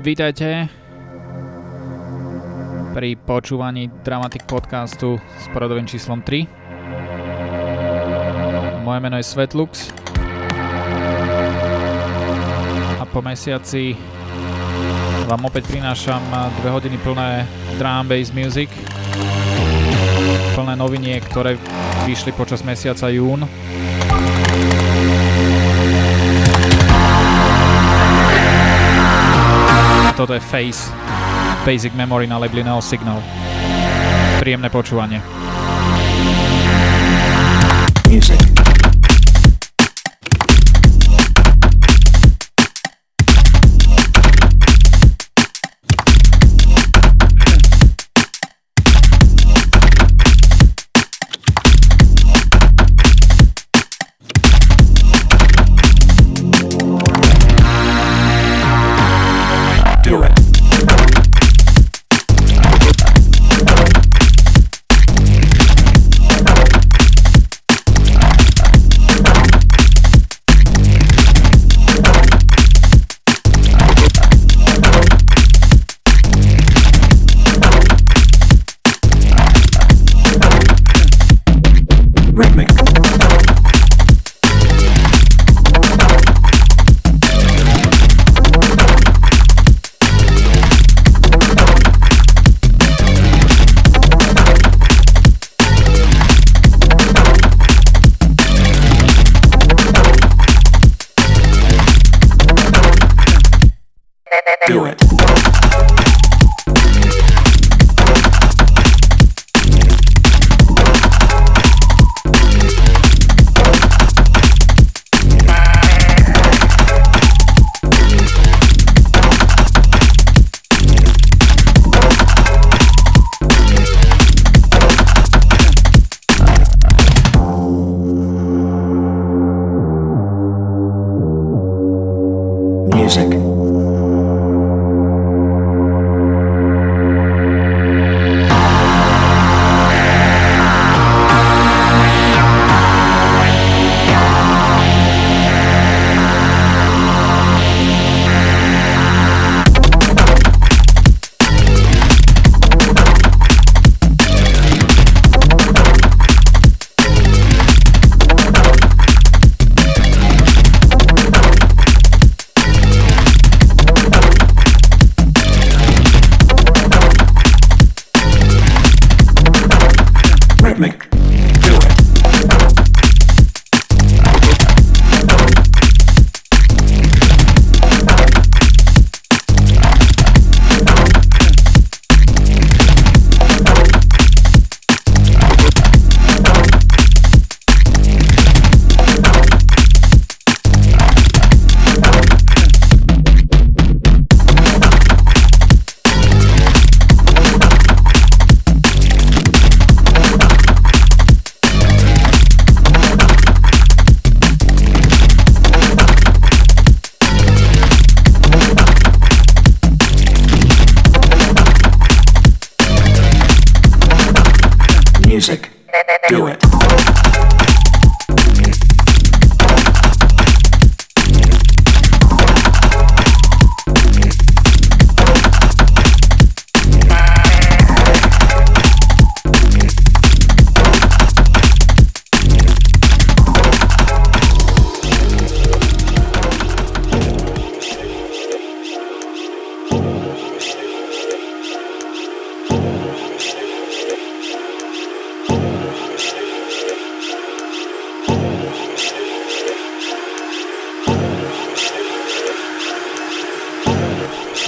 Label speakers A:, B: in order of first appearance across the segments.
A: Vítajte pri počúvaní Dramatic podcastu s poradovým číslom 3. Moje meno je Svetlux. A po mesiaci vám opäť prinášam dve hodiny plné drum bass music. Plné noviniek, ktoré vyšli počas mesiaca jún Toto je Face, Basic Memory na labeli Neo Signal. Príjemné počúvanie. Music.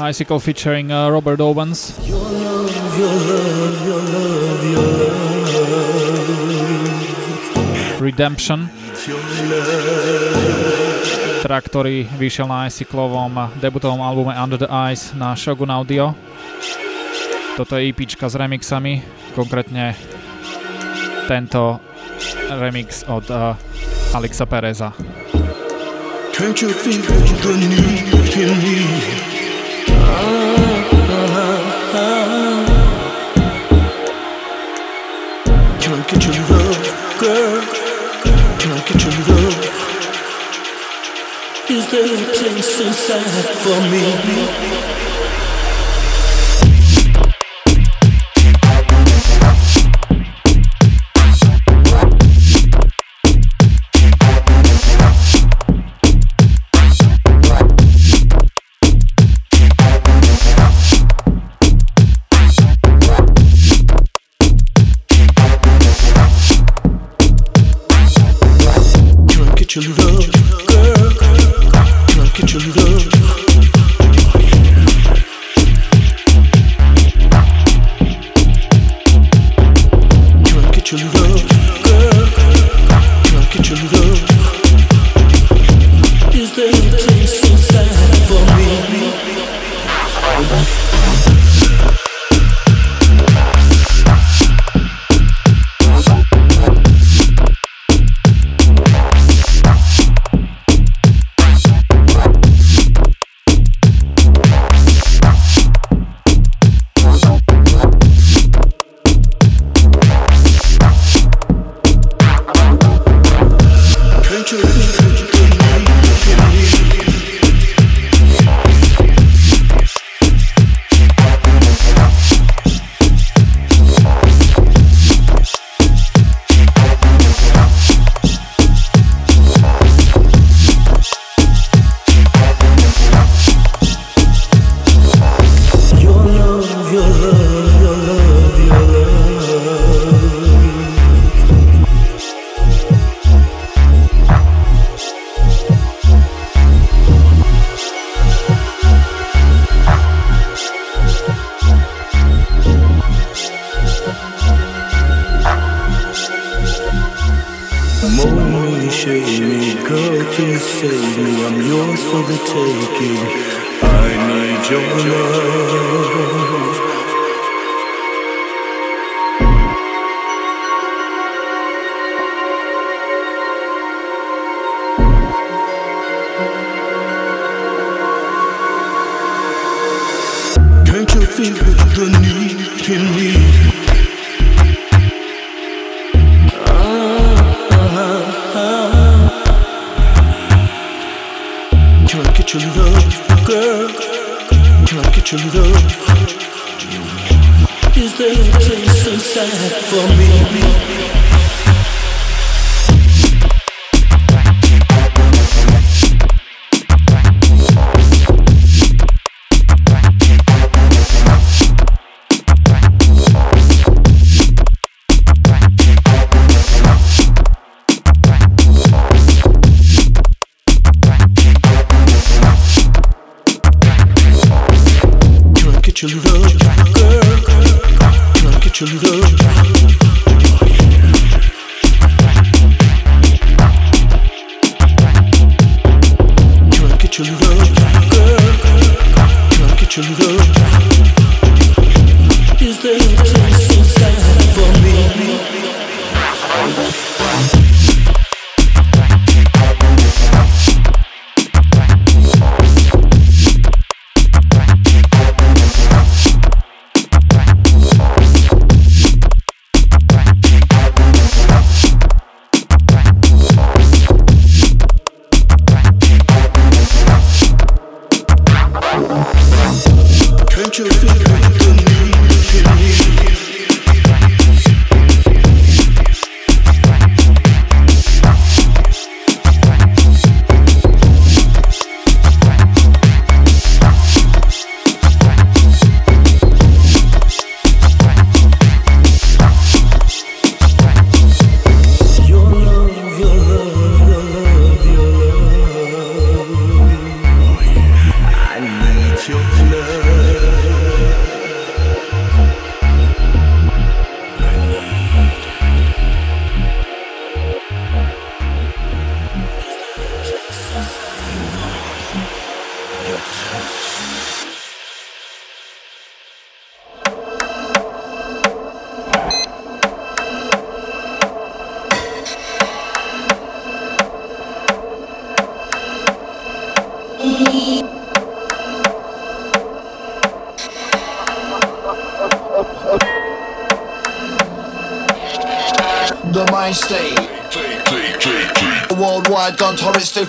A: Bicycle featuring uh, Robert Owens. Redemption. Track, ktorý vyšiel na Icyklovom debutovom albume Under the Ice na Shogun Audio. Toto je EP s remixami, konkrétne tento remix od uh, Alexa Pereza. Can't you feel the need in me? so sad for me.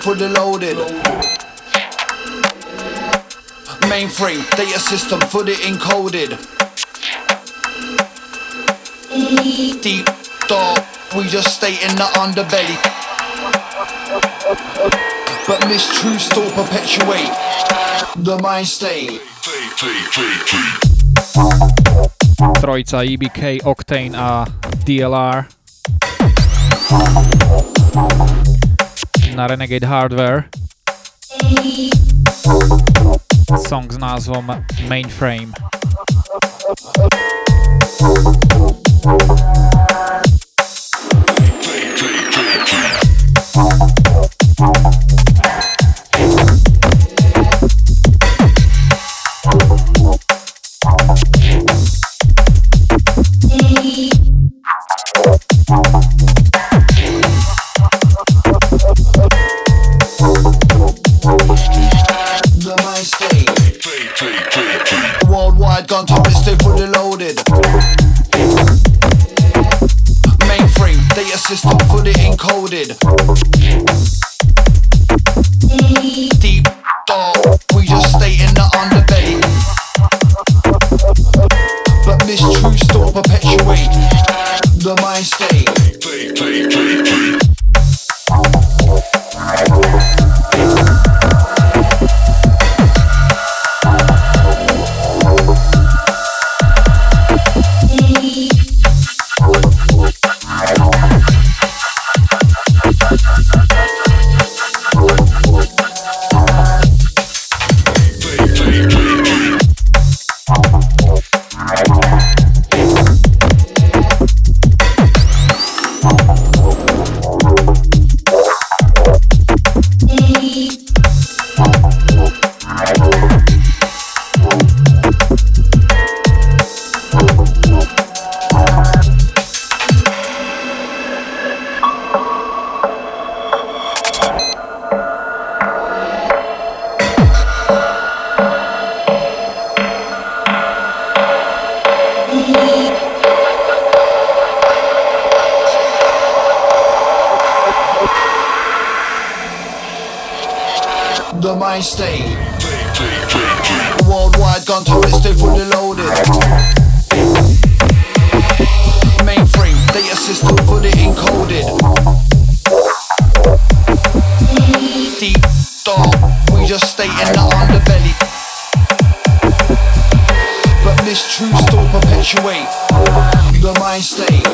A: Fully loaded. Mainframe, data system fully encoded. Deep dark, we just stay
B: in the underbelly. But mistruths still perpetuate the mind state. Trojica EBK, Octane a DLR na Renegade Hardware. Song s názvom Mainframe. my state. Worldwide gun turret
C: fully loaded. Mainframe data system fully encoded. Deep dark, we just stay in the underbelly. But this truth still perpetuate the mind state.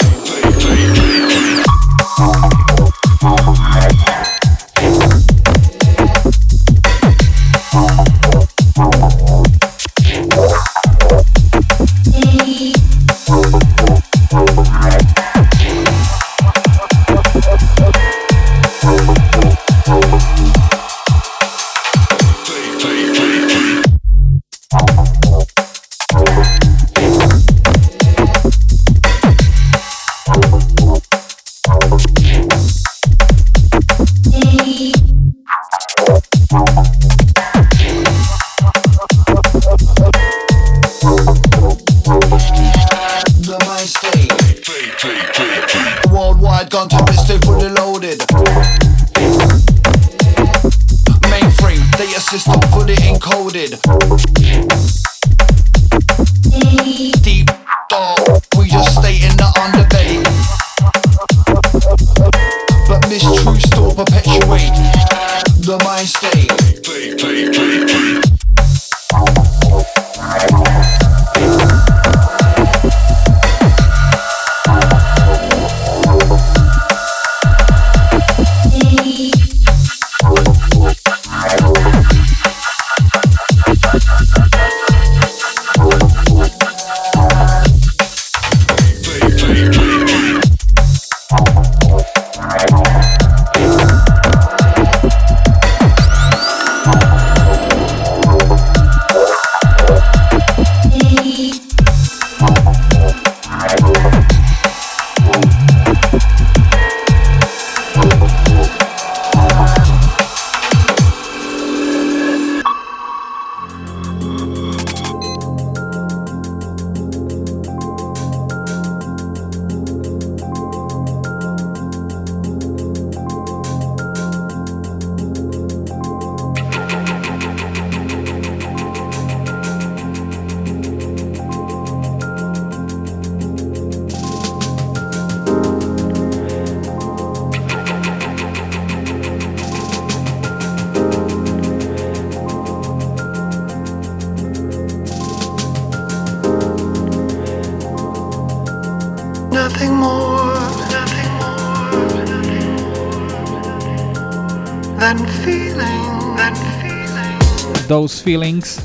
D: Feelings,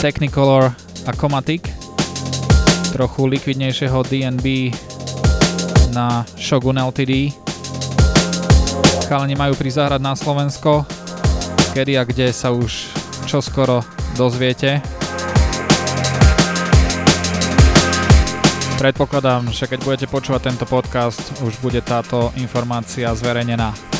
D: Technicolor a Chromatic, trochu likvidnejšieho DNB na Shogun LTD. Chalani majú prizahrať na Slovensko, kedy a kde sa už čoskoro dozviete. Predpokladám, že keď budete počúvať tento podcast, už bude táto informácia zverejnená.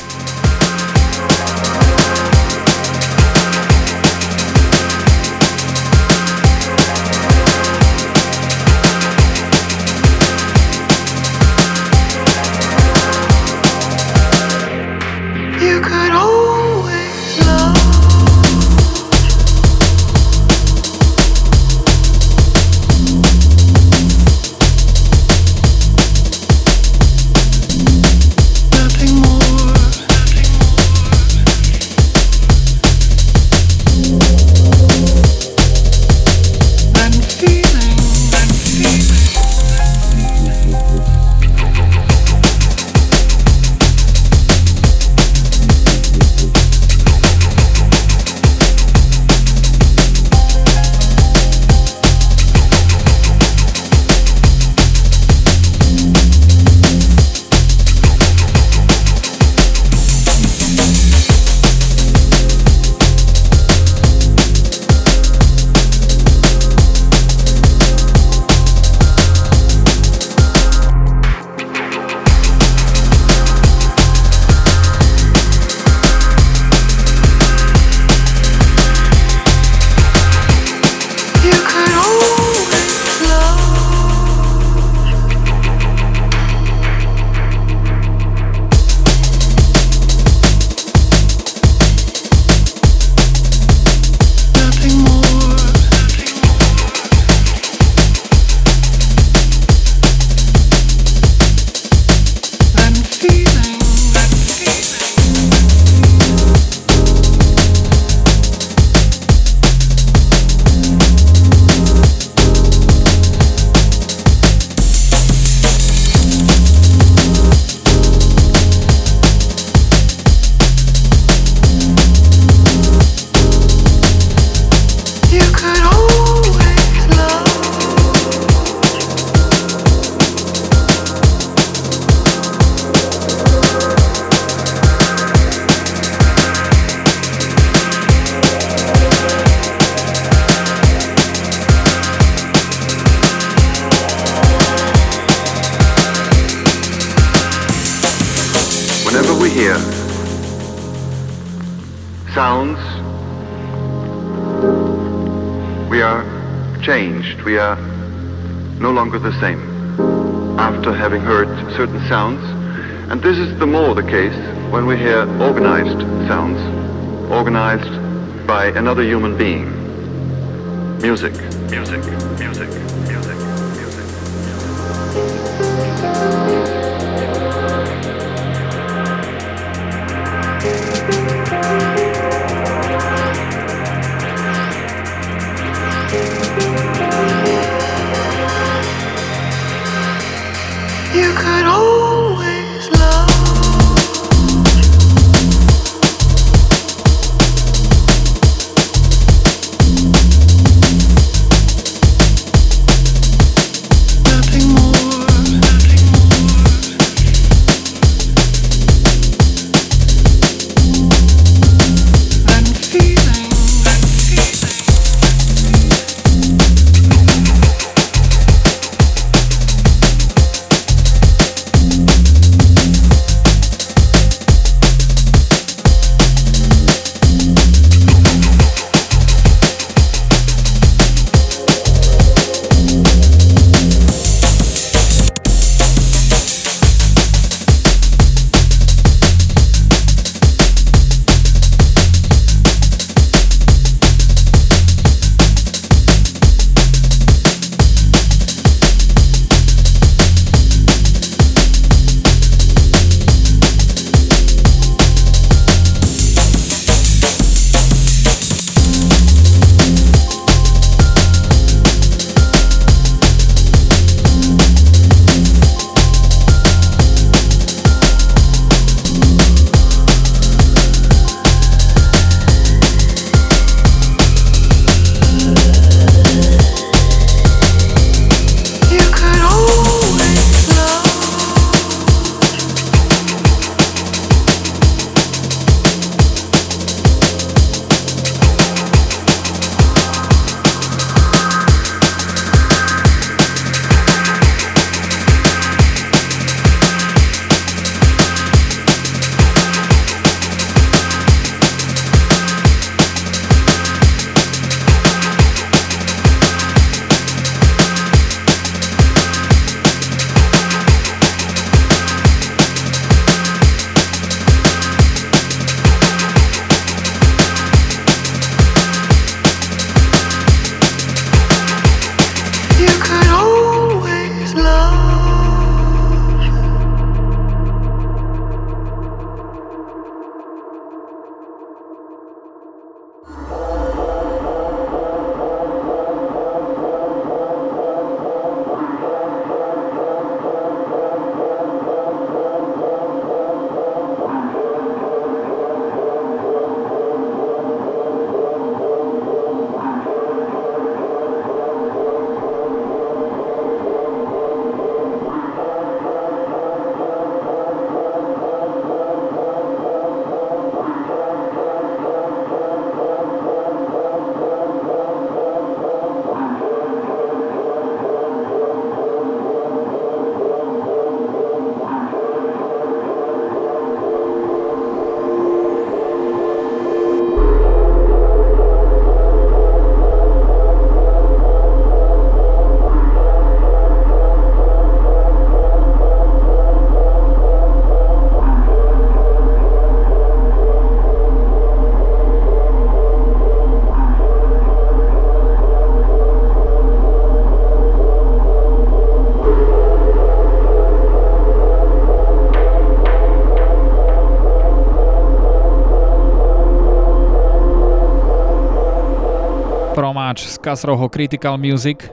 A: Kasroho Critical Music.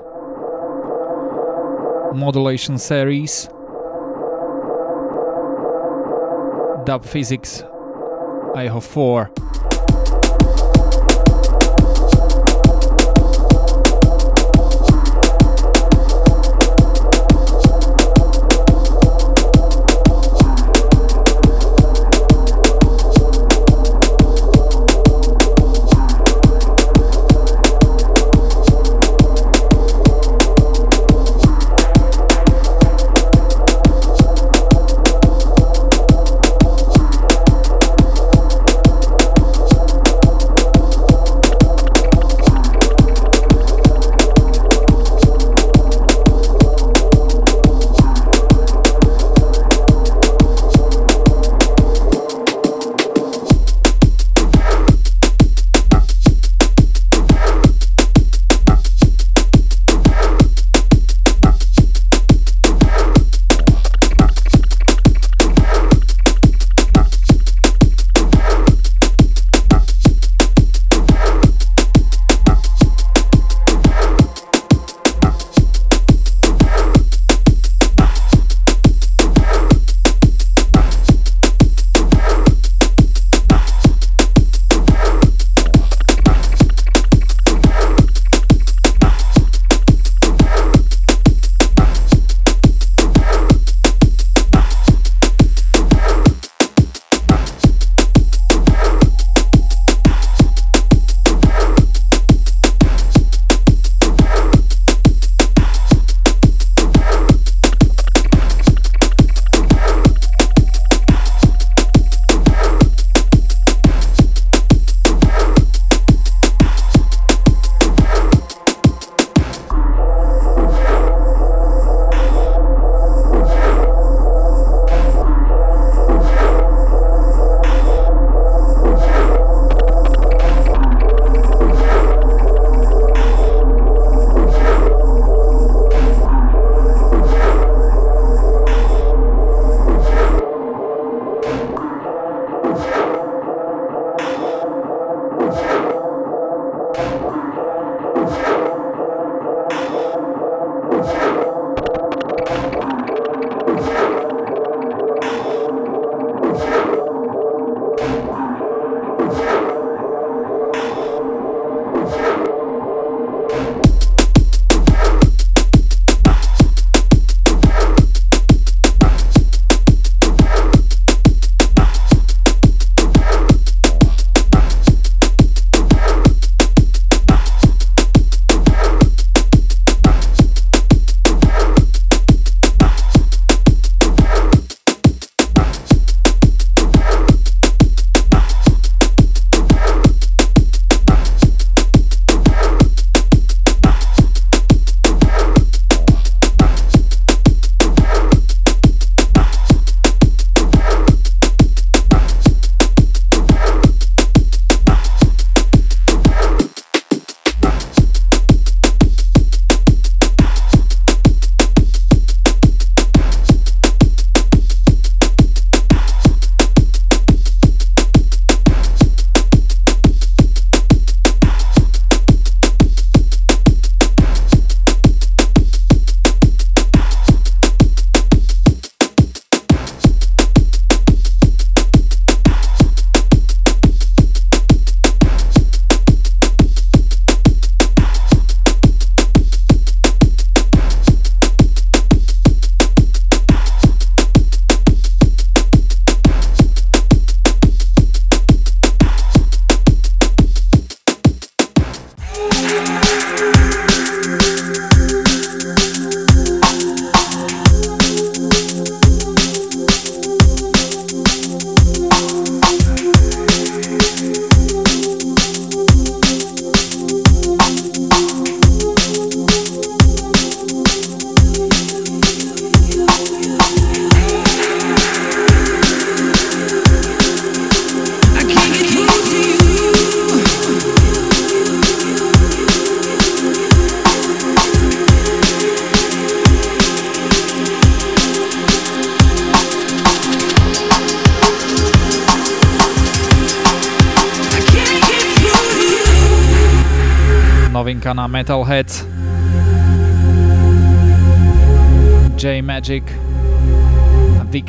A: Modulation Series. Dub Physics. A jeho 4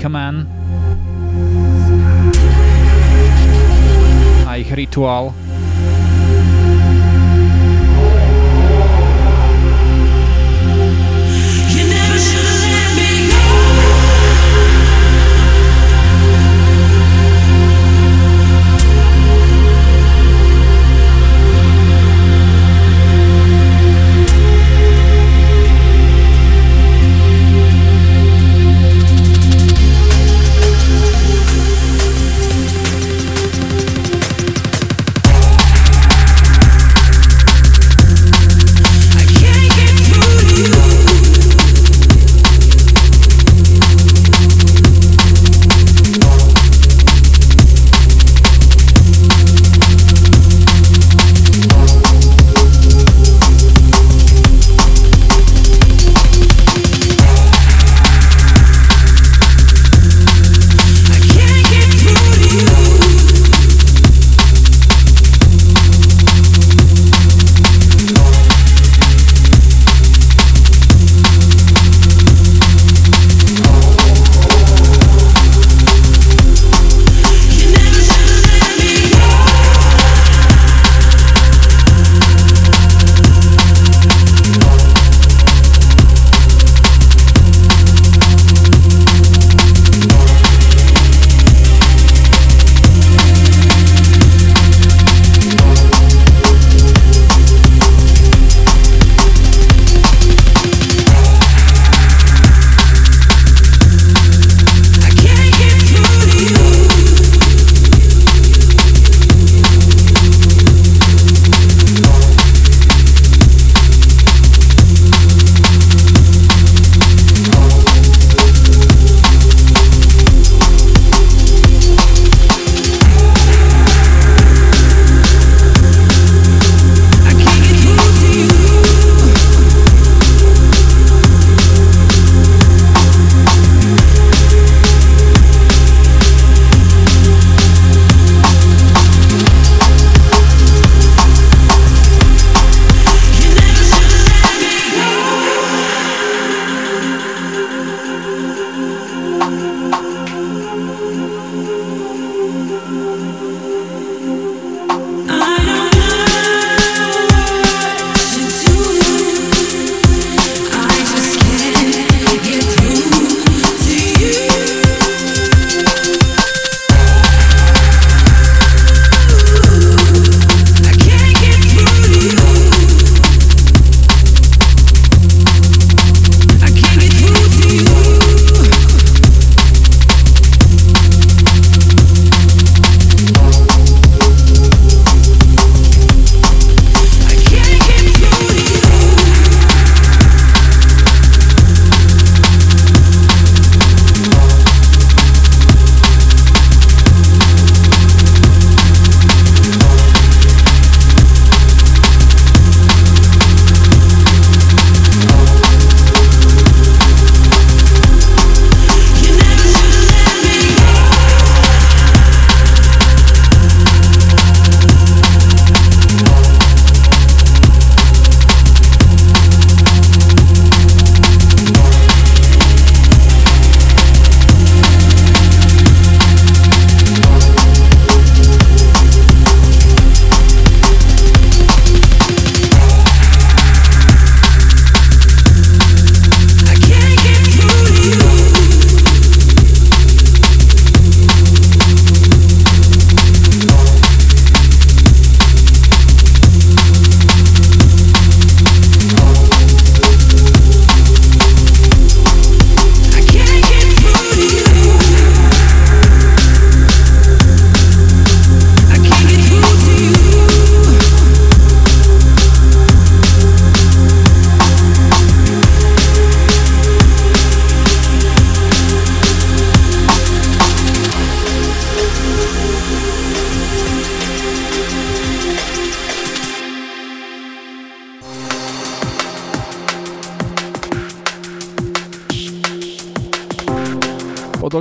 E: The Command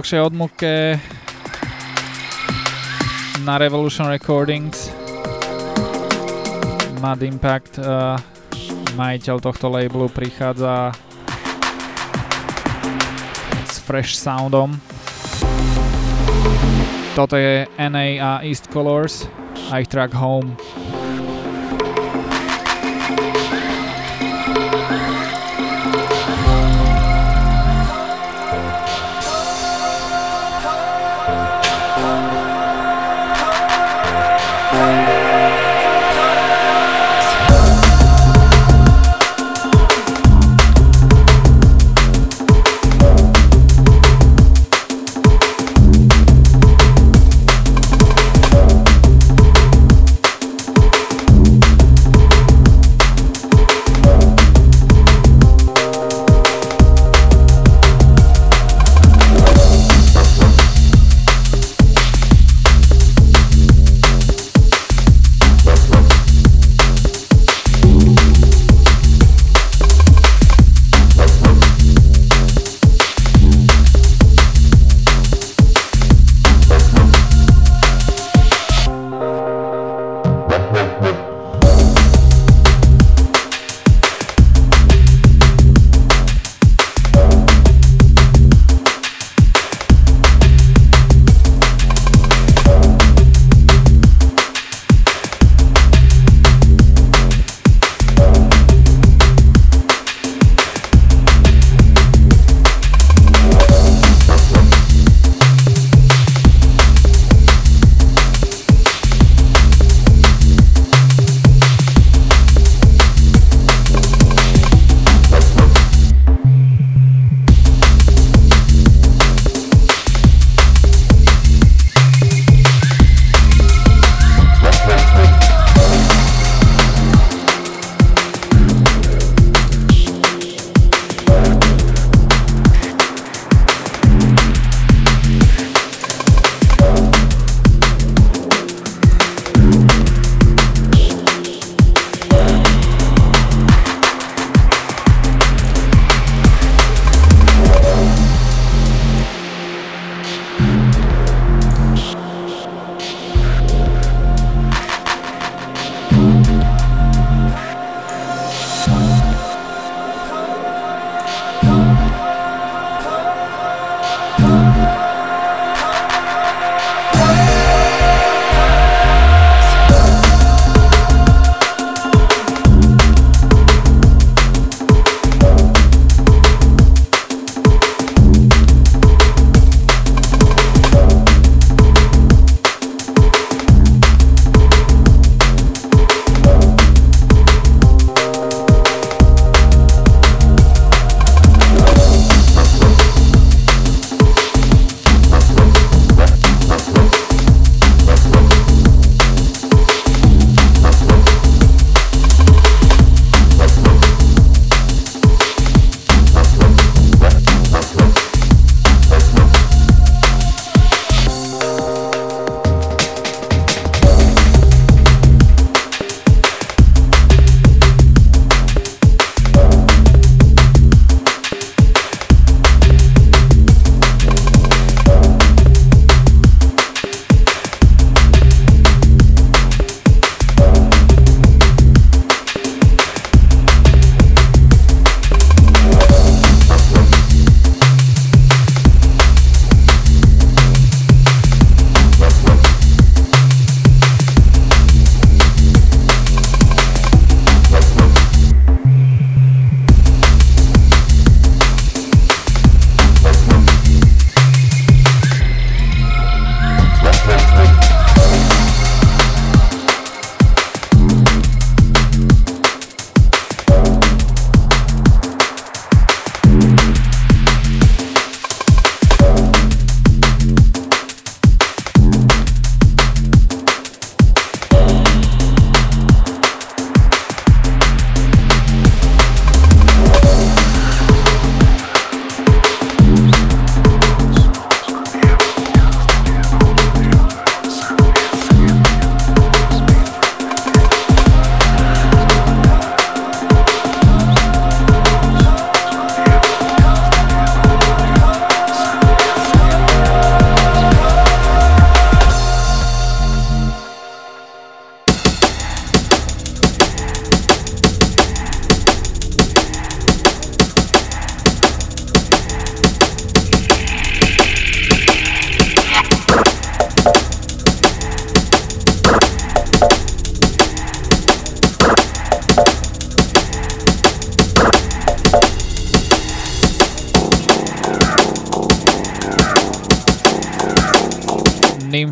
E: dlhšej odmuke na Revolution Recordings
A: Mad Impact, uh, majiteľ tohto labelu, prichádza s fresh soundom. Toto je NA a East Colors a track Home.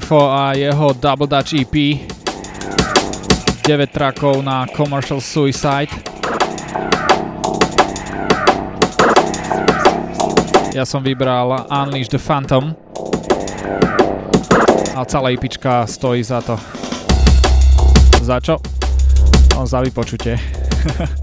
A: Nympho a jeho Double Dutch EP 9 trackov na Commercial Suicide Ja som vybral Unleash the Phantom a celá IPčka stojí za to. Za čo? No, za vypočutie.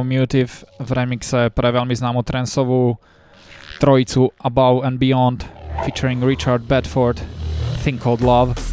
F: Alterio Mutive v remixe pre veľmi známu trensovú trojicu Above and Beyond featuring Richard Bedford, Thing Called Love.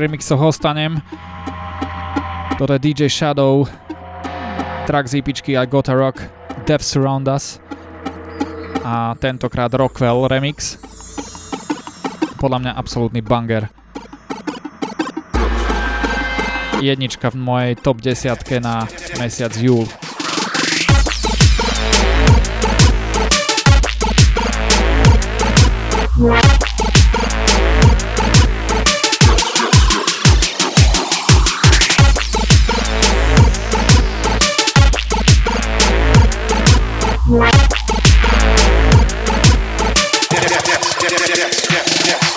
F: Remixoch ostanem.
A: Toto je DJ Shadow, track z EPčky I Gotta Rock, Death Surround Us a tentokrát Rockwell remix. Podľa mňa absolútny banger. Jednička v mojej top desiatke na mesiac júl. yes, yes, yes, yes.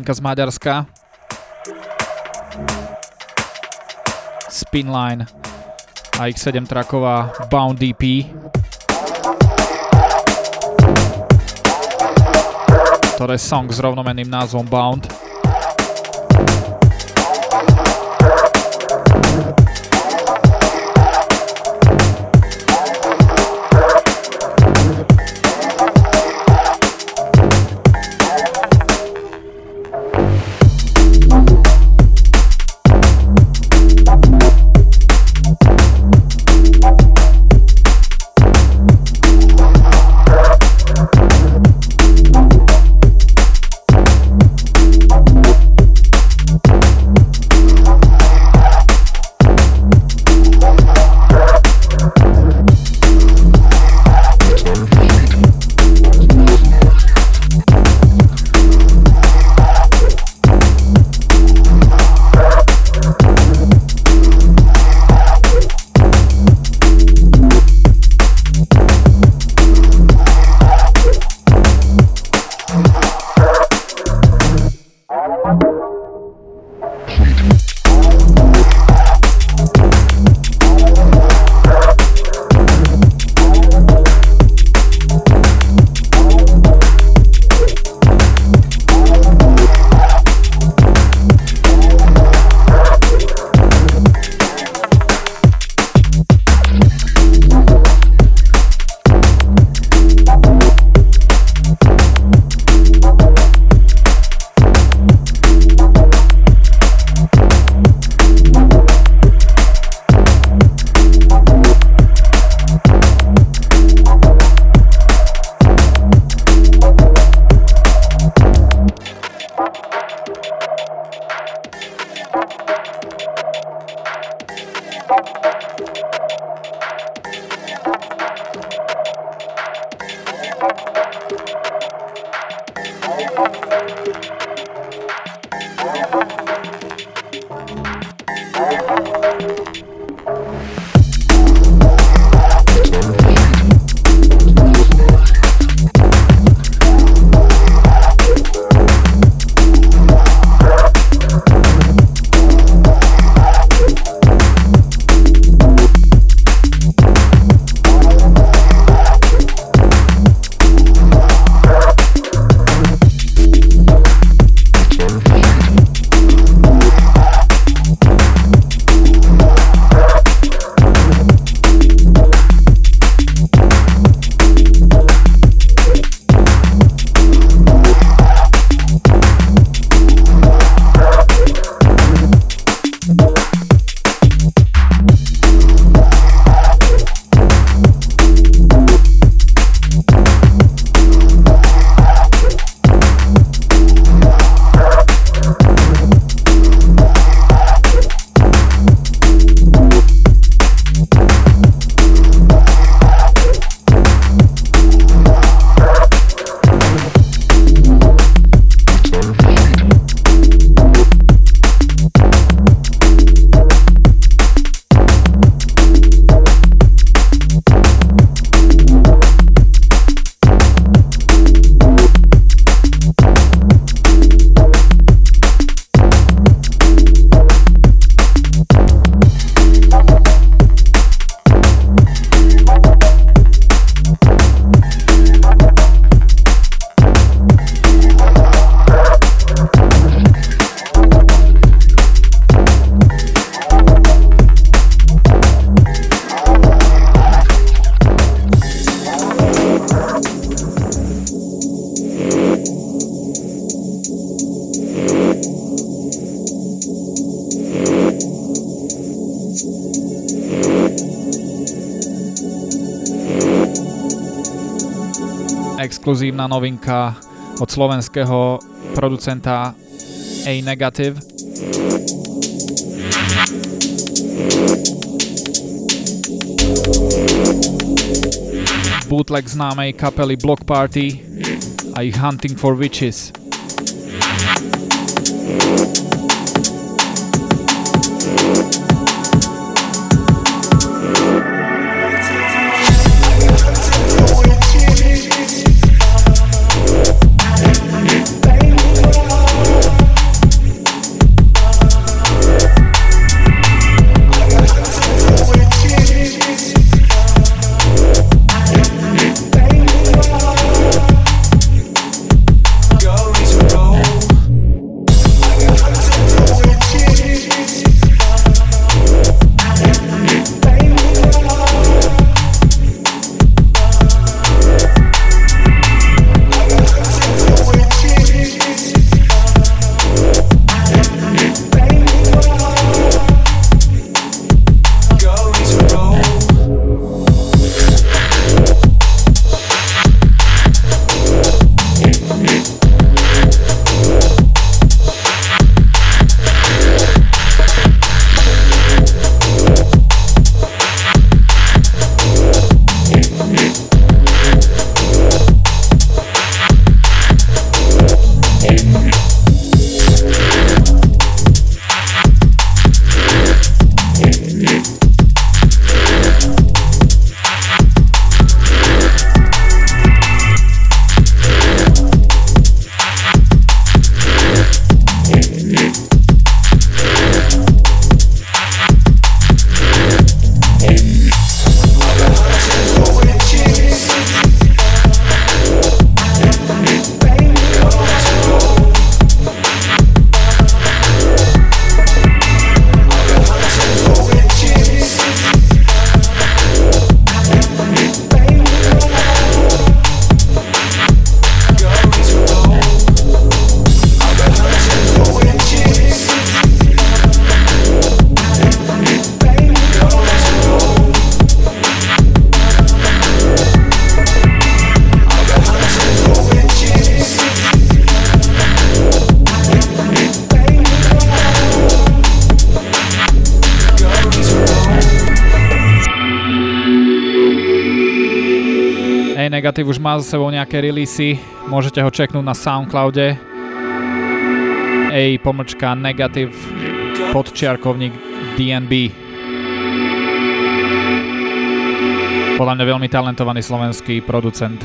A: Novinka z Maďarska. Spinline a X7 traková Bound DP. To je song s rovnomenným názvom Bound. Exkluzívna novinka od slovenského producenta A Negative. Bootleg známej kapely Block Party a ich Hunting for Witches. Negative už má za sebou nejaké releasy, môžete ho čeknúť na Soundcloude A pomlčka Negative podčiarkovník DNB. Podľa mňa veľmi talentovaný slovenský producent.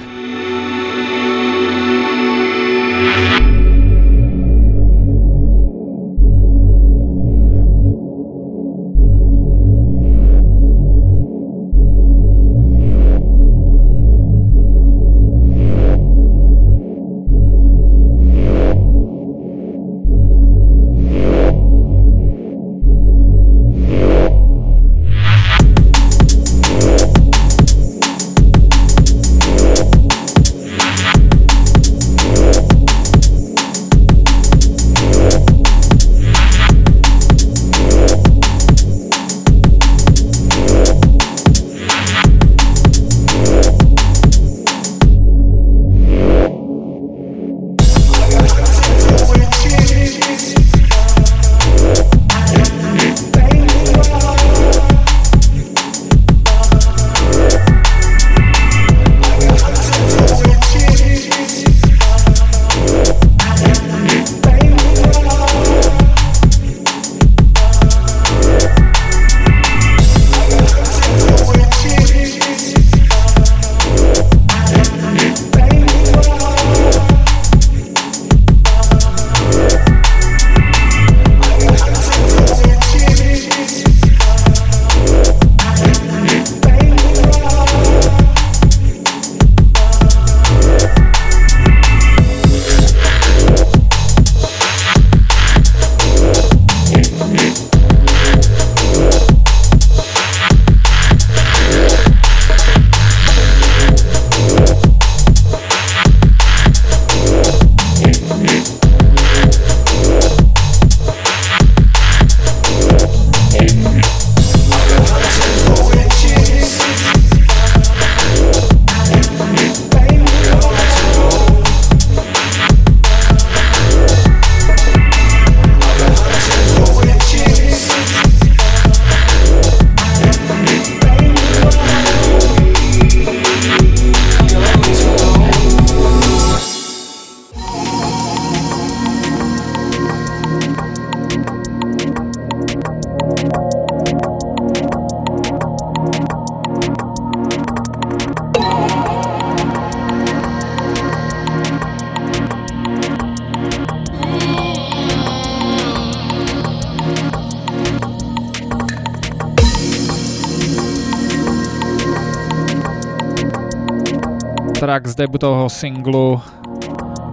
G: Debutového singlu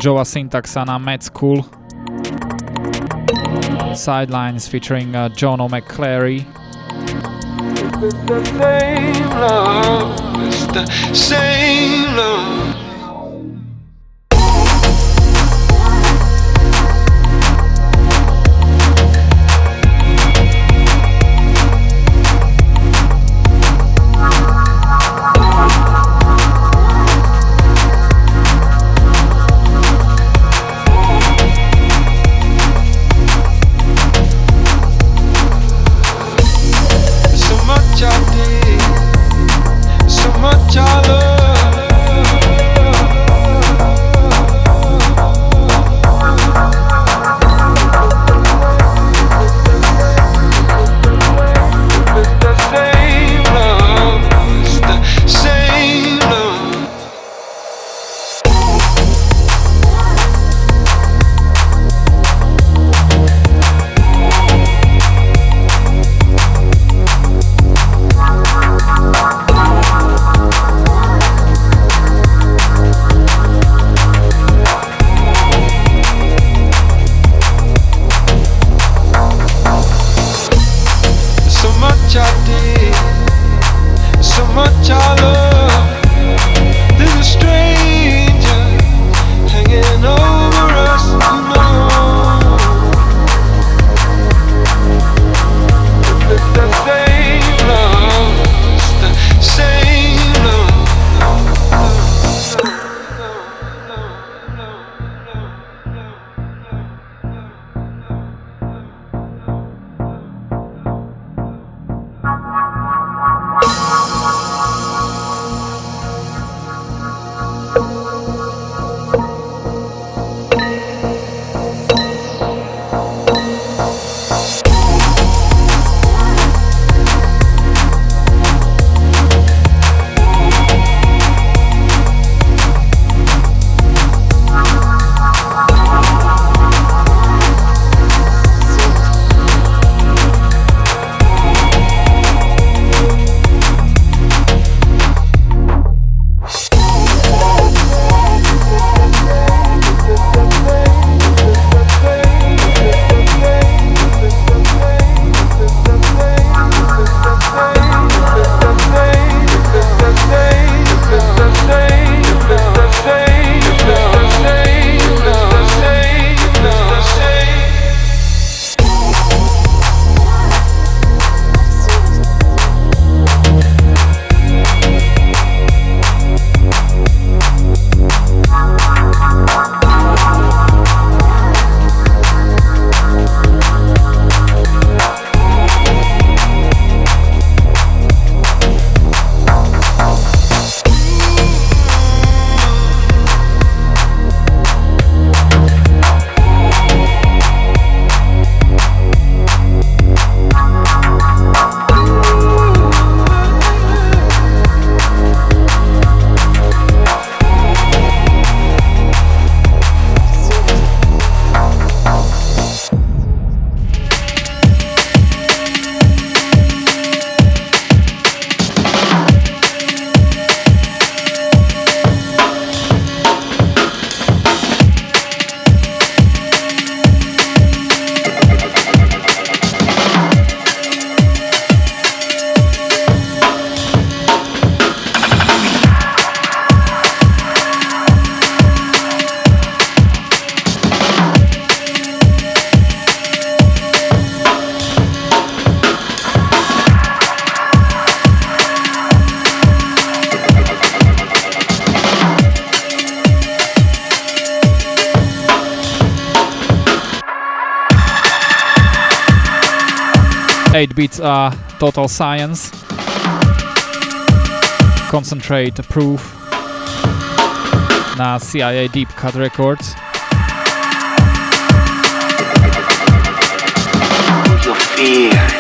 G: Joa Syntaxa na Mad School. Sidelines featuring uh, John It's the same love, it's the same love are Total Science, Concentrate Proof. Na CIA Deep Cut Records.
E: Your fear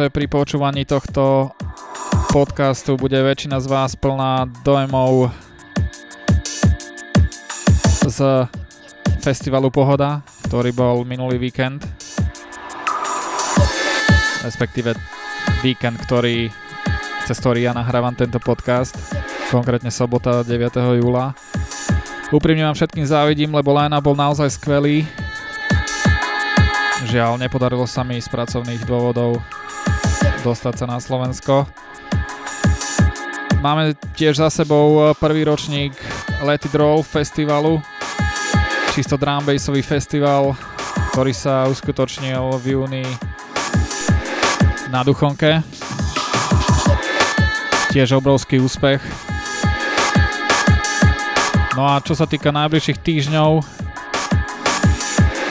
A: že pri počúvaní tohto podcastu bude väčšina z vás plná dojmov z festivalu Pohoda, ktorý bol minulý víkend. Respektíve víkend, ktorý, cez ktorý ja nahrávam tento podcast, konkrétne sobota 9. júla. Úprimne vám všetkým závidím, lebo line bol naozaj skvelý. Žiaľ, nepodarilo sa mi z pracovných dôvodov dostať sa na Slovensko. Máme tiež za sebou prvý ročník Let It Roll festivalu, čisto drum festival, ktorý sa uskutočnil v júni na Duchonke. Tiež obrovský úspech. No a čo sa týka najbližších týždňov,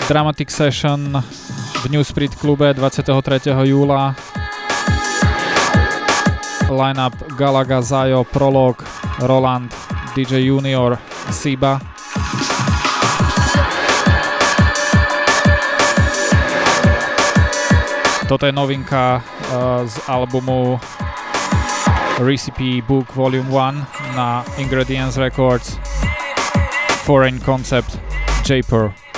A: Dramatic Session v Newsprint klube 23. júla. Lineup Galaga, Zajo, Prolog, Roland, DJ Junior, Siba. Toto je novinka uh, z albumu Recipe Book Volume 1 na Ingredients Records Foreign Concept Japer.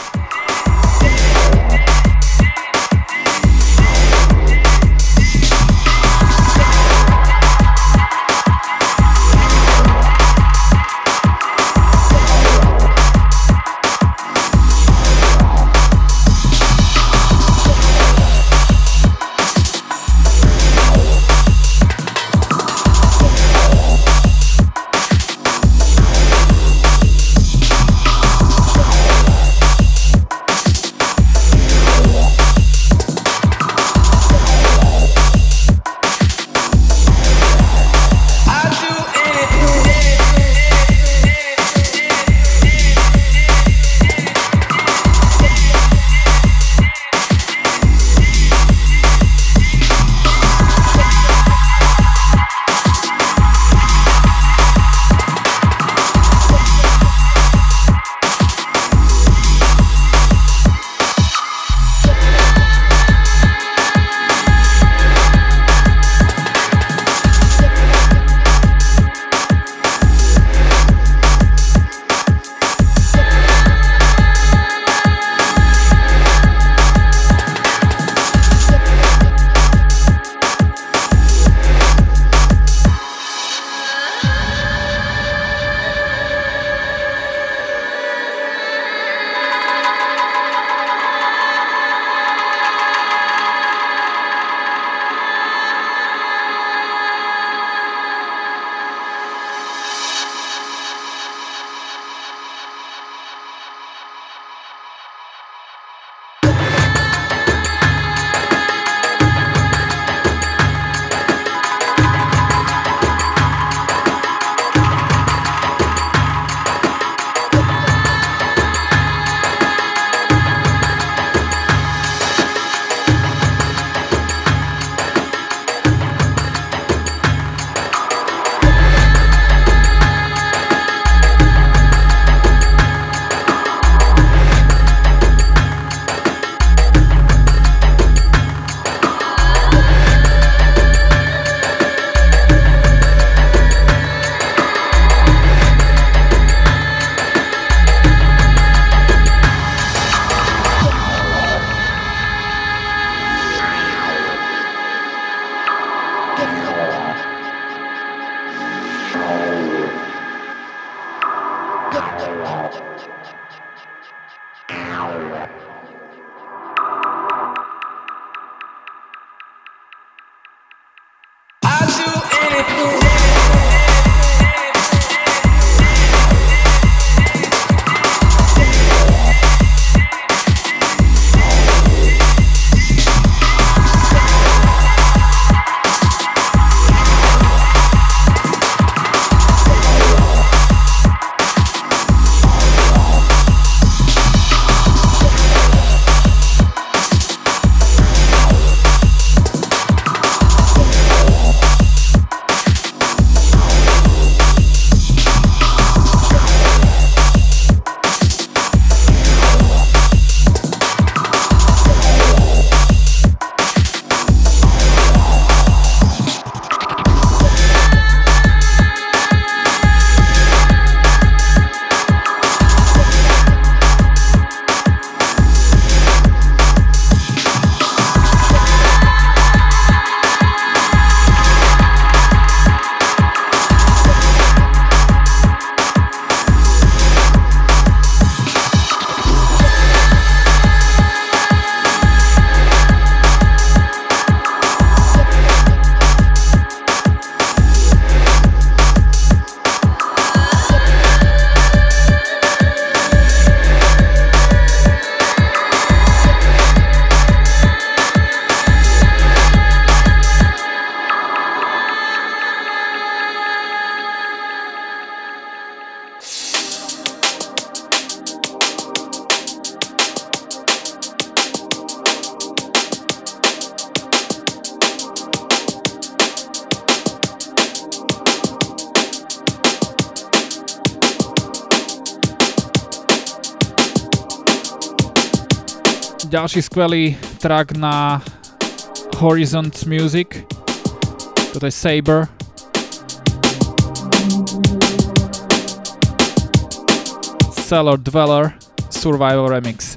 A: Ďalší skvelý track na Horizont Music. Toto je Saber. Cellar Dweller Survival Remix.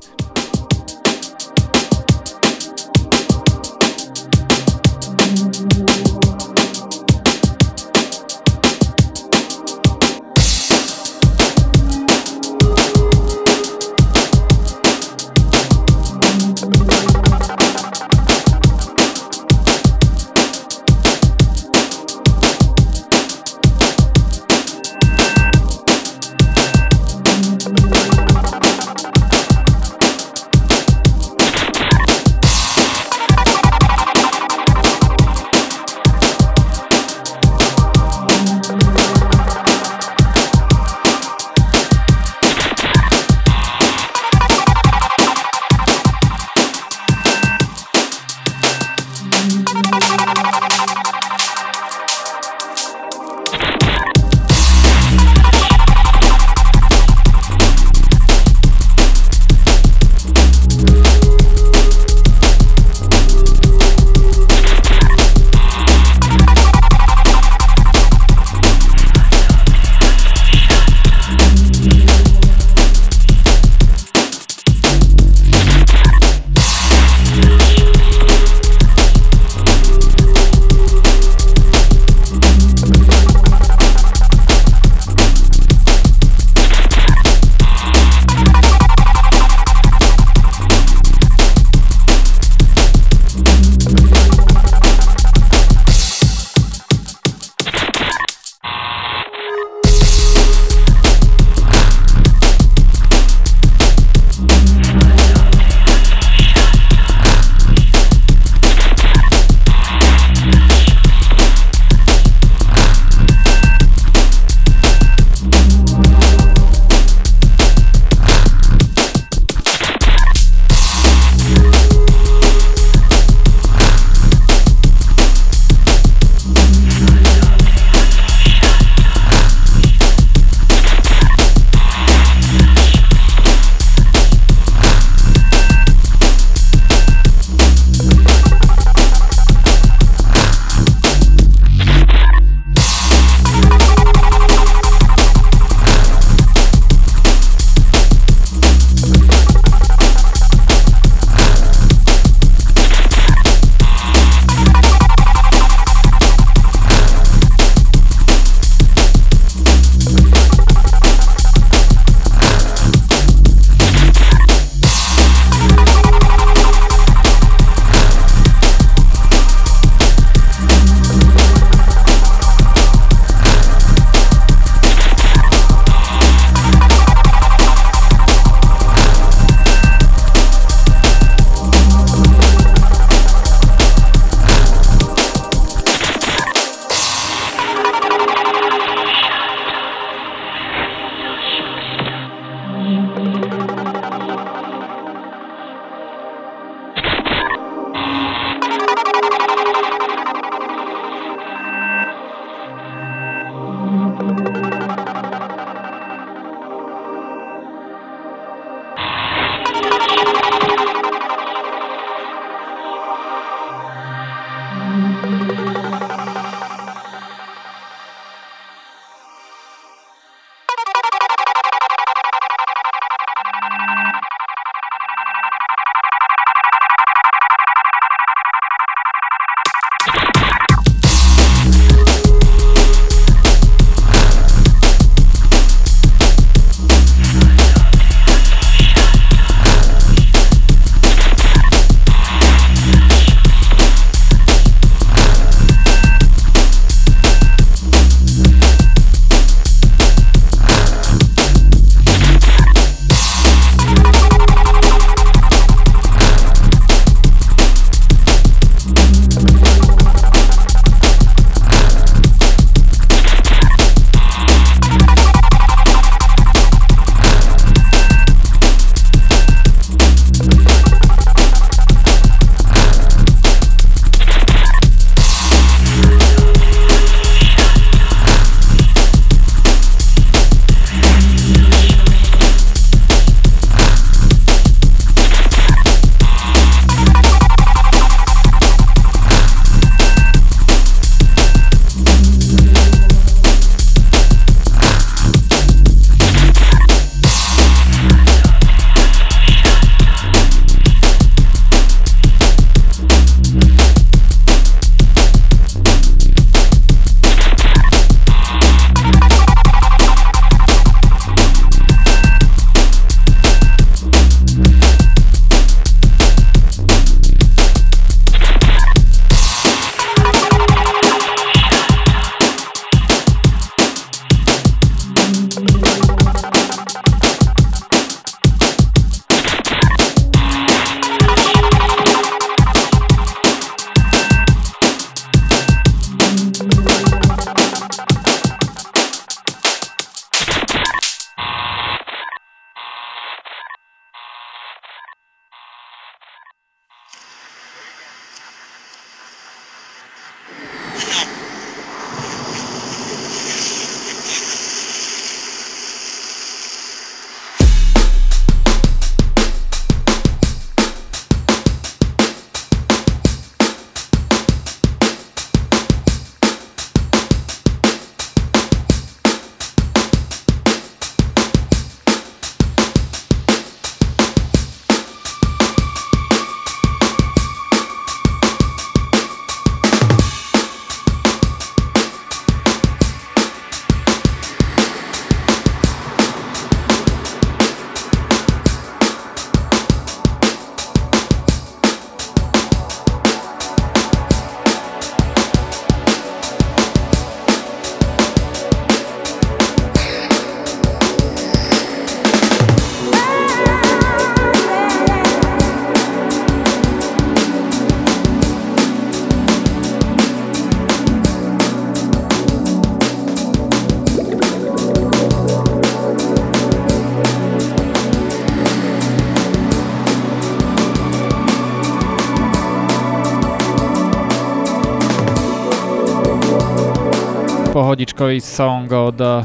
A: Pohodičkový song od eh,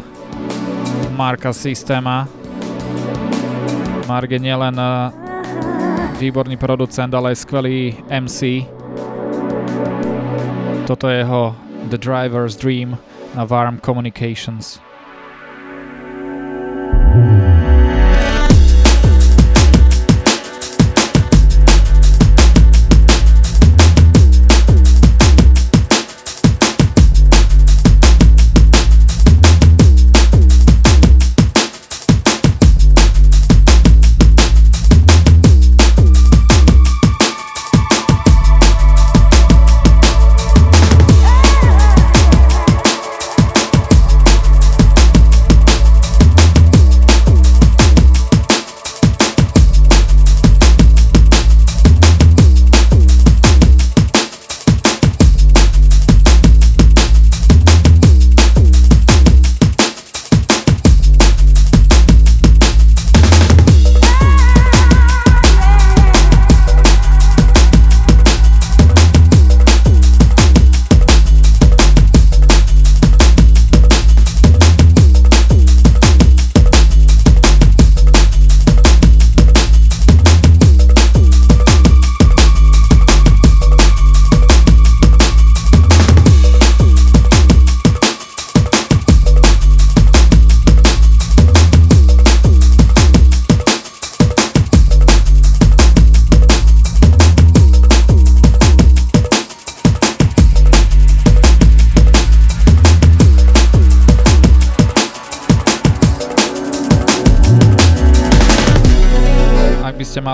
A: Marka Systema. Mark je nielen eh, výborný producent, ale aj skvelý MC. Toto je jeho The Driver's Dream na Warm Communications.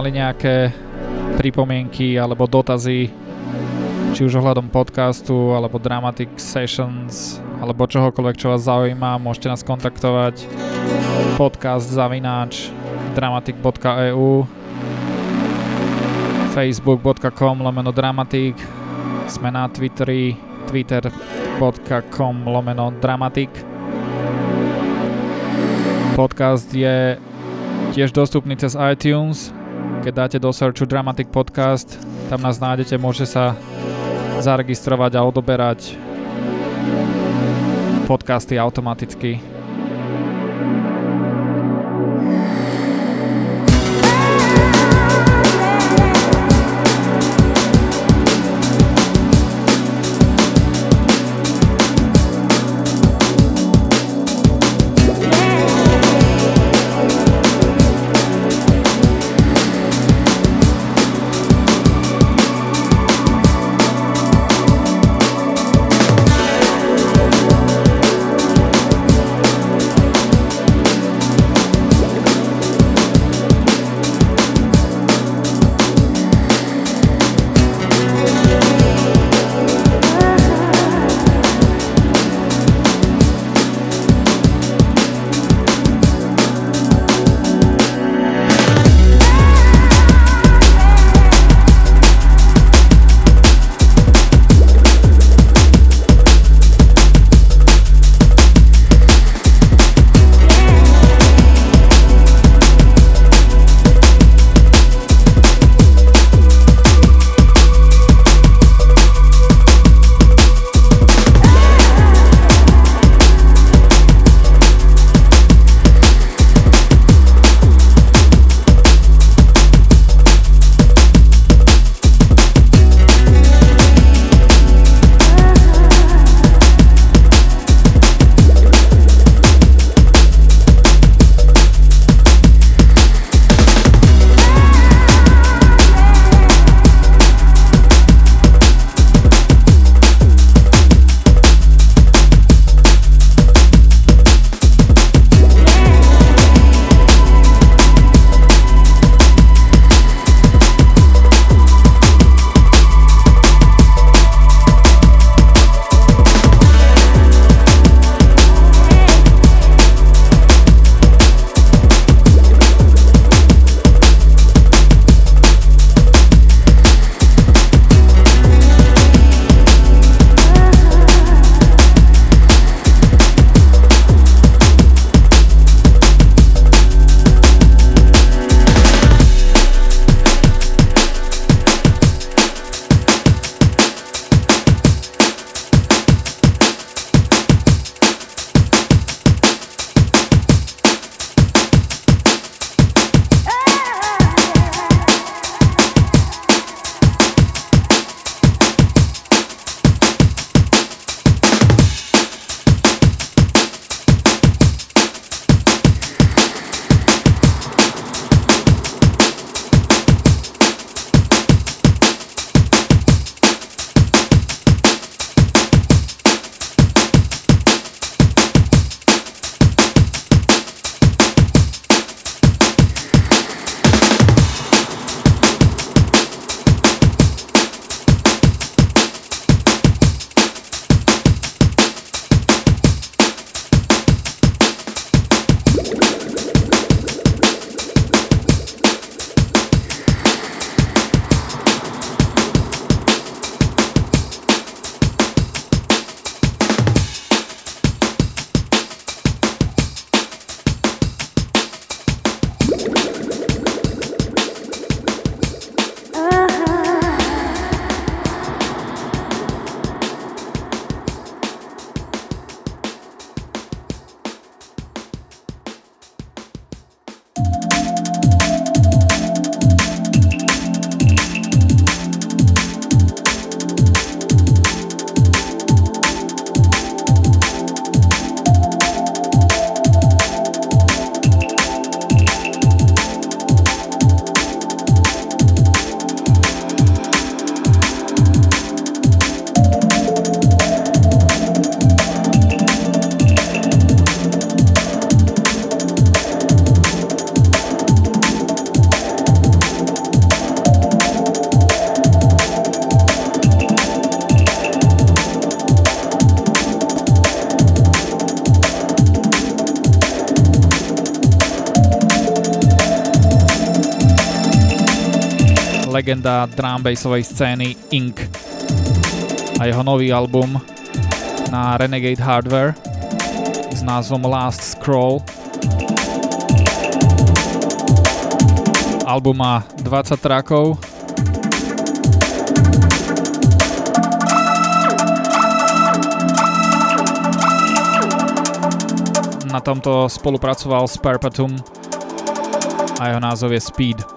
A: Mali nejaké pripomienky alebo dotazy, či už ohľadom podcastu, alebo Dramatic Sessions, alebo čohokoľvek, čo vás zaujíma, môžete nás kontaktovať. Podcast zavináč dramatic.eu facebook.com lomeno dramatik sme na Twitteri twitter.com lomeno dramatik podcast je tiež dostupný cez iTunes keď dáte do searchu Dramatic Podcast tam nás nájdete, môže sa zaregistrovať a odoberať podcasty automaticky legenda drumbassovej scény Ink a jeho nový album na Renegade Hardware s názvom Last Scroll. Album má 20 trackov, na tomto spolupracoval s Perpetuum a jeho názov je Speed.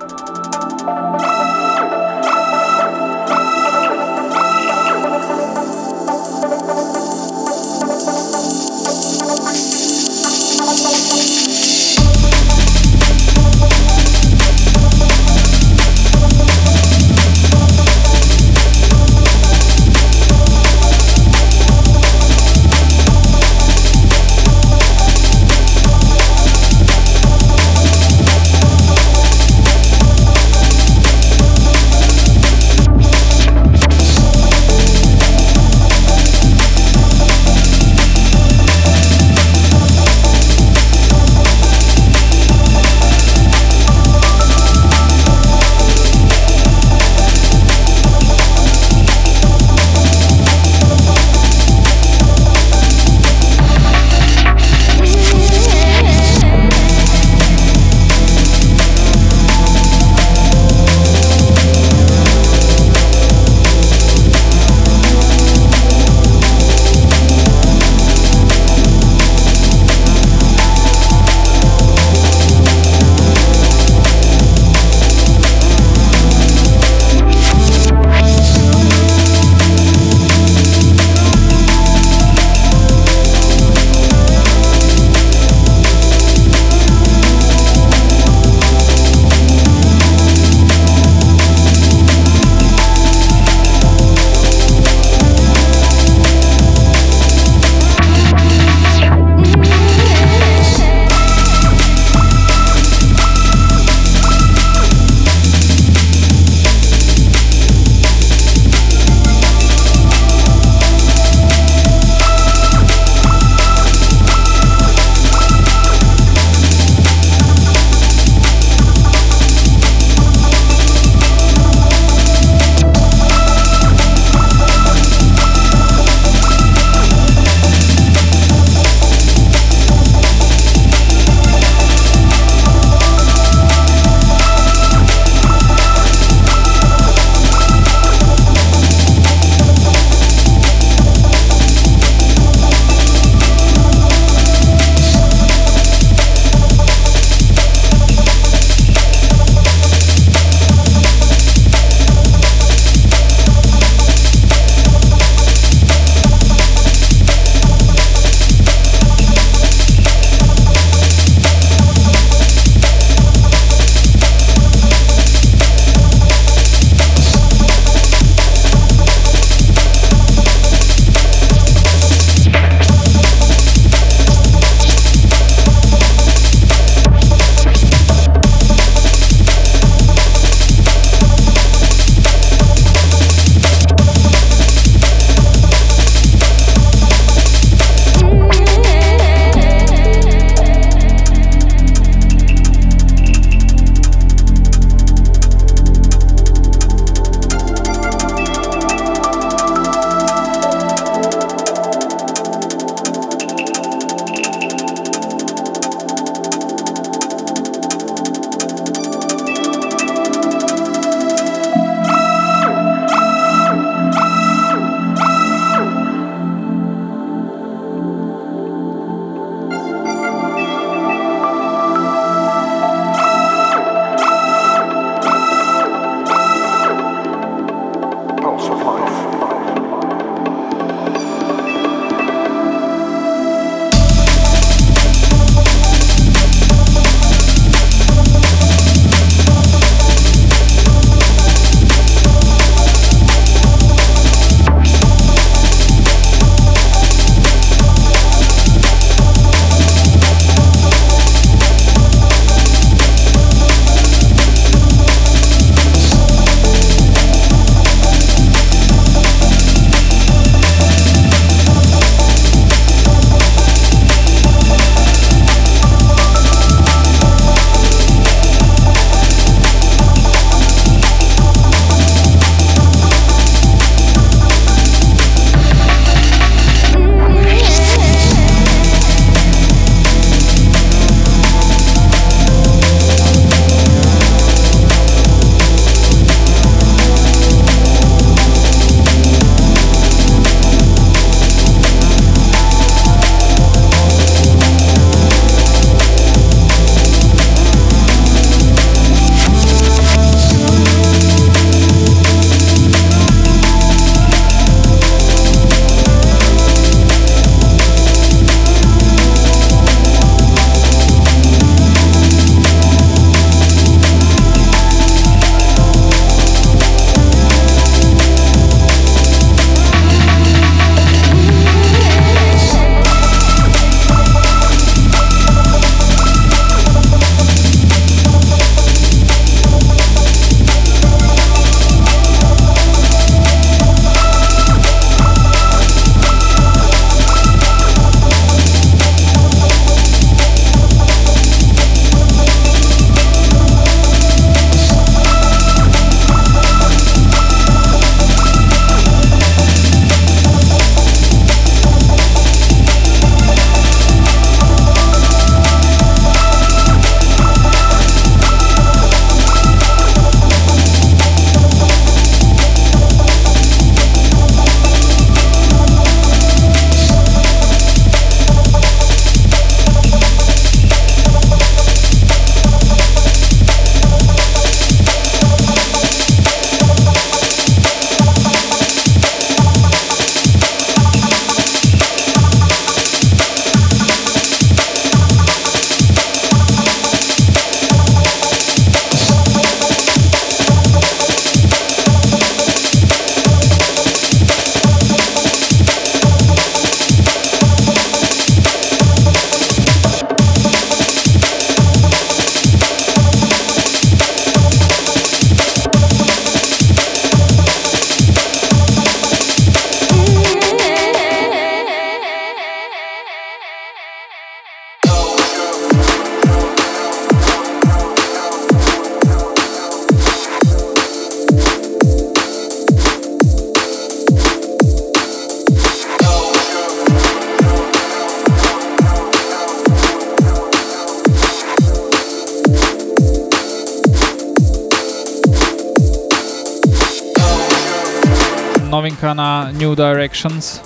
A: directions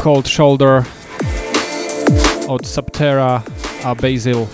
A: called Shoulder or Subterra Basil.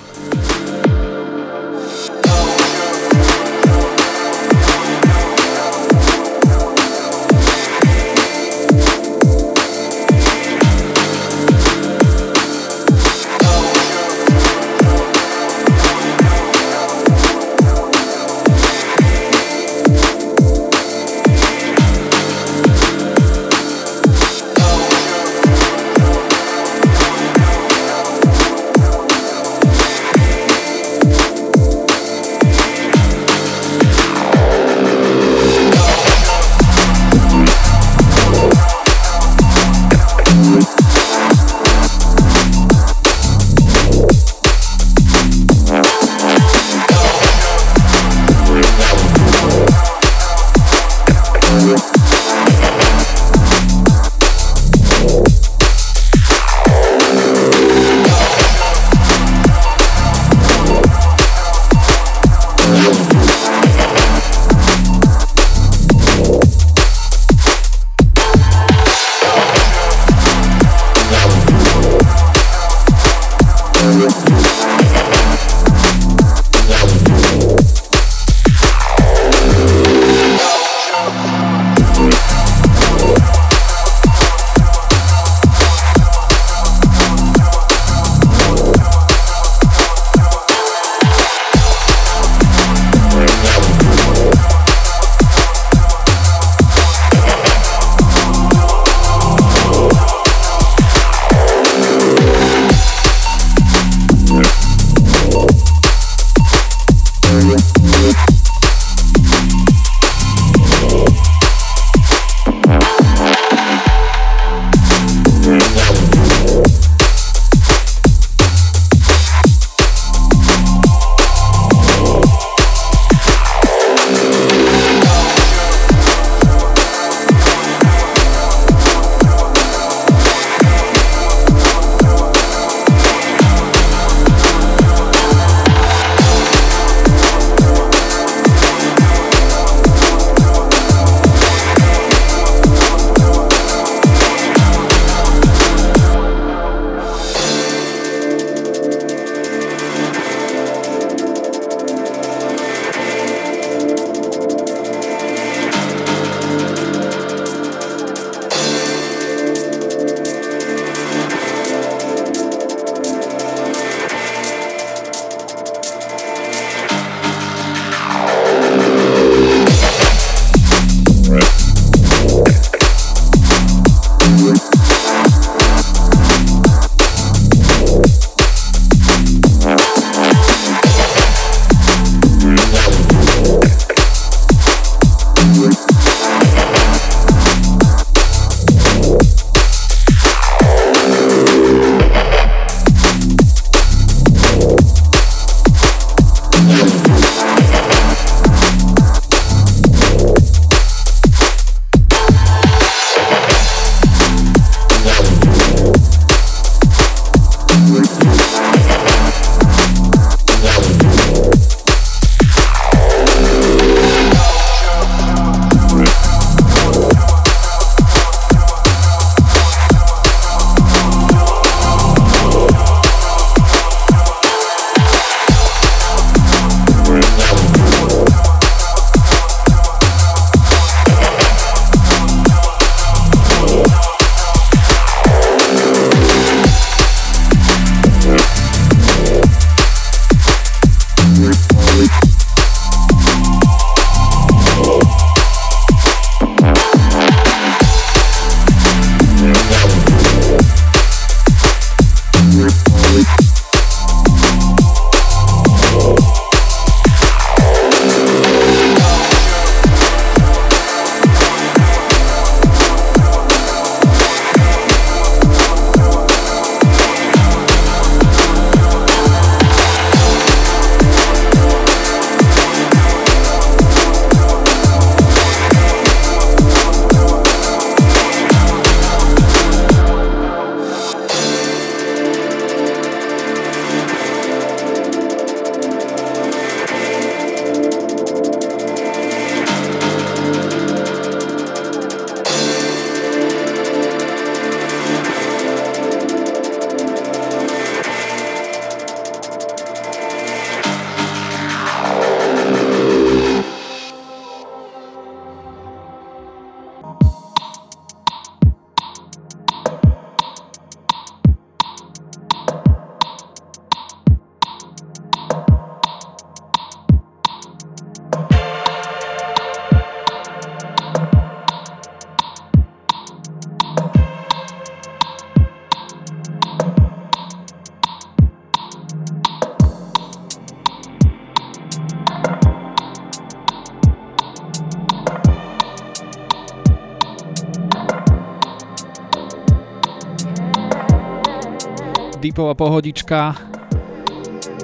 A: Deepová pohodička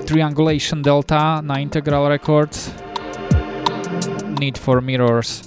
A: Triangulation Delta na Integral Records Need for Mirrors.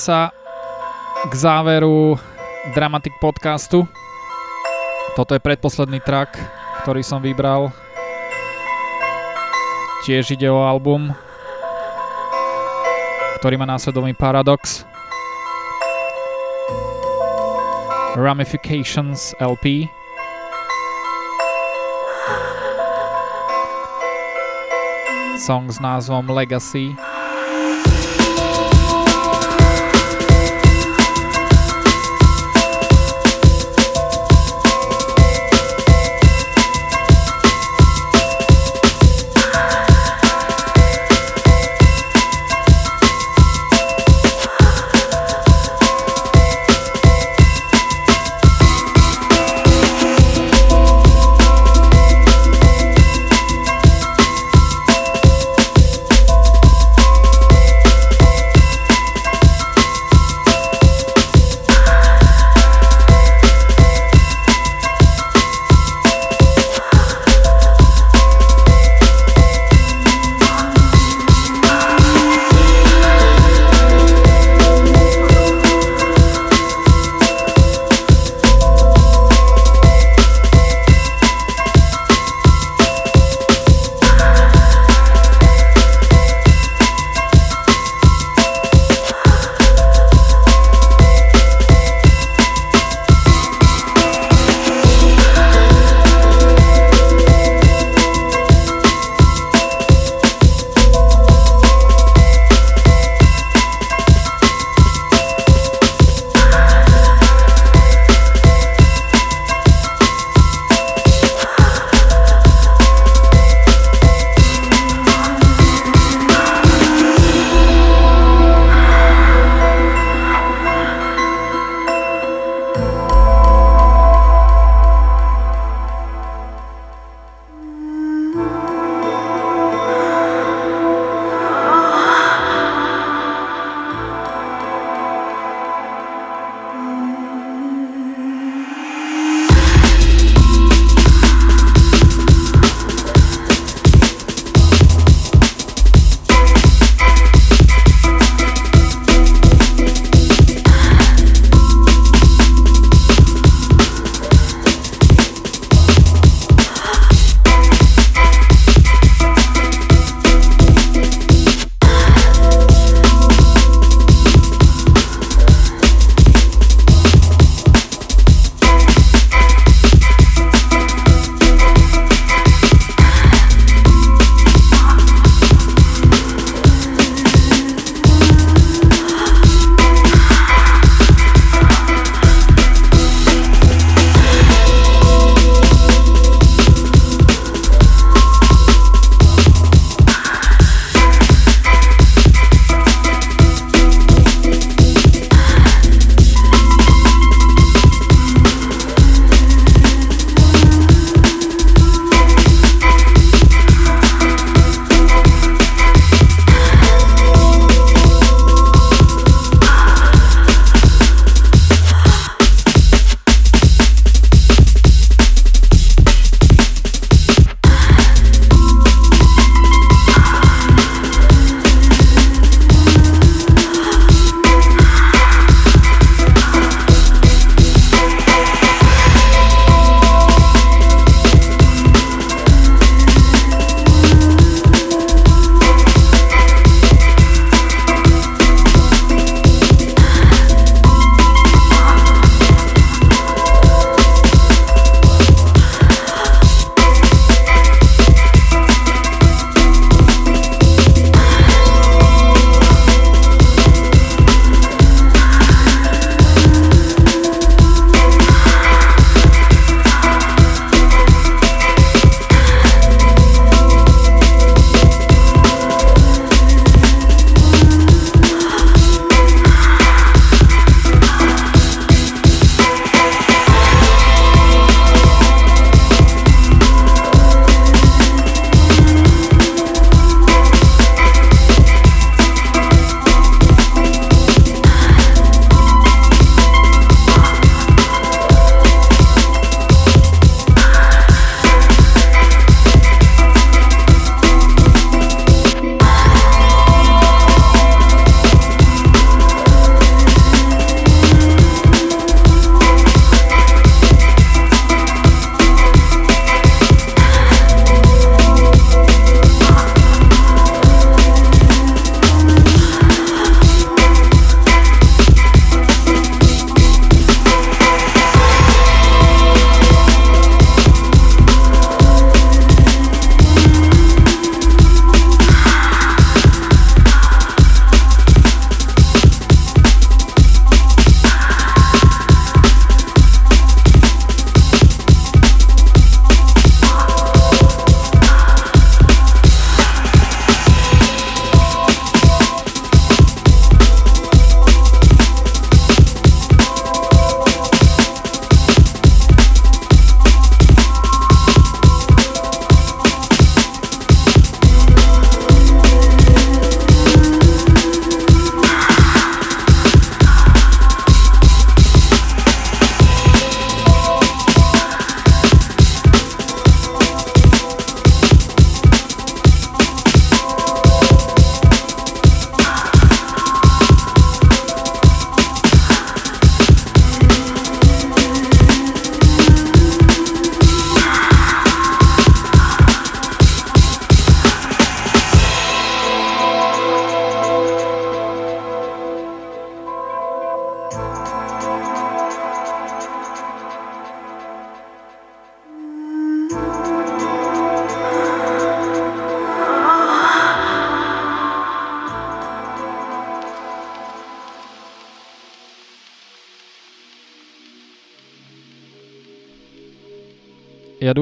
A: Sa k záveru Dramatic podcastu. Toto je predposledný track, ktorý som vybral. Tiež ide o album, ktorý má následovný Paradox. Ramifications LP. Song s názvom Legacy.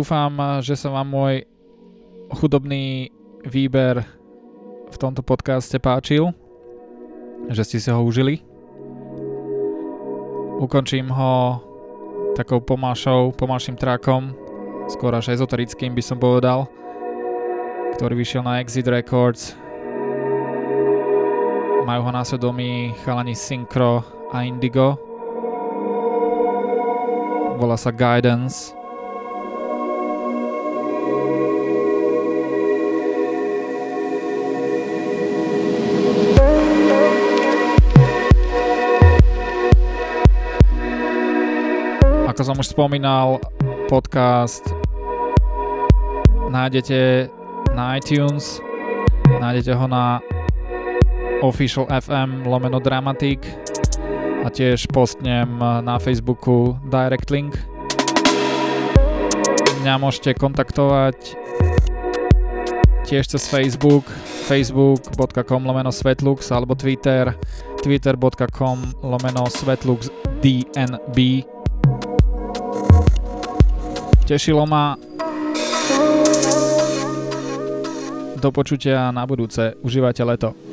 A: Dúfam, že sa vám môj chudobný výber v tomto podcaste páčil, že ste si ho užili. Ukončím ho takou pomášou, pomáším trakom, skôr až ezoterickým by som povedal, ktorý vyšiel na Exit Records. Majú ho na svedomí chalani Synchro a Indigo. Volá sa Guidance. Ako som už spomínal, podcast nájdete na iTunes, nájdete ho na Official FM lomeno Dramatic a tiež postnem na Facebooku direct link. Mňa môžete kontaktovať tiež cez Facebook, facebook.com lomeno svetlux alebo Twitter, twitter.com lomeno svetlux DNB Tešilo ma. Do počutia na budúce. Užívajte leto.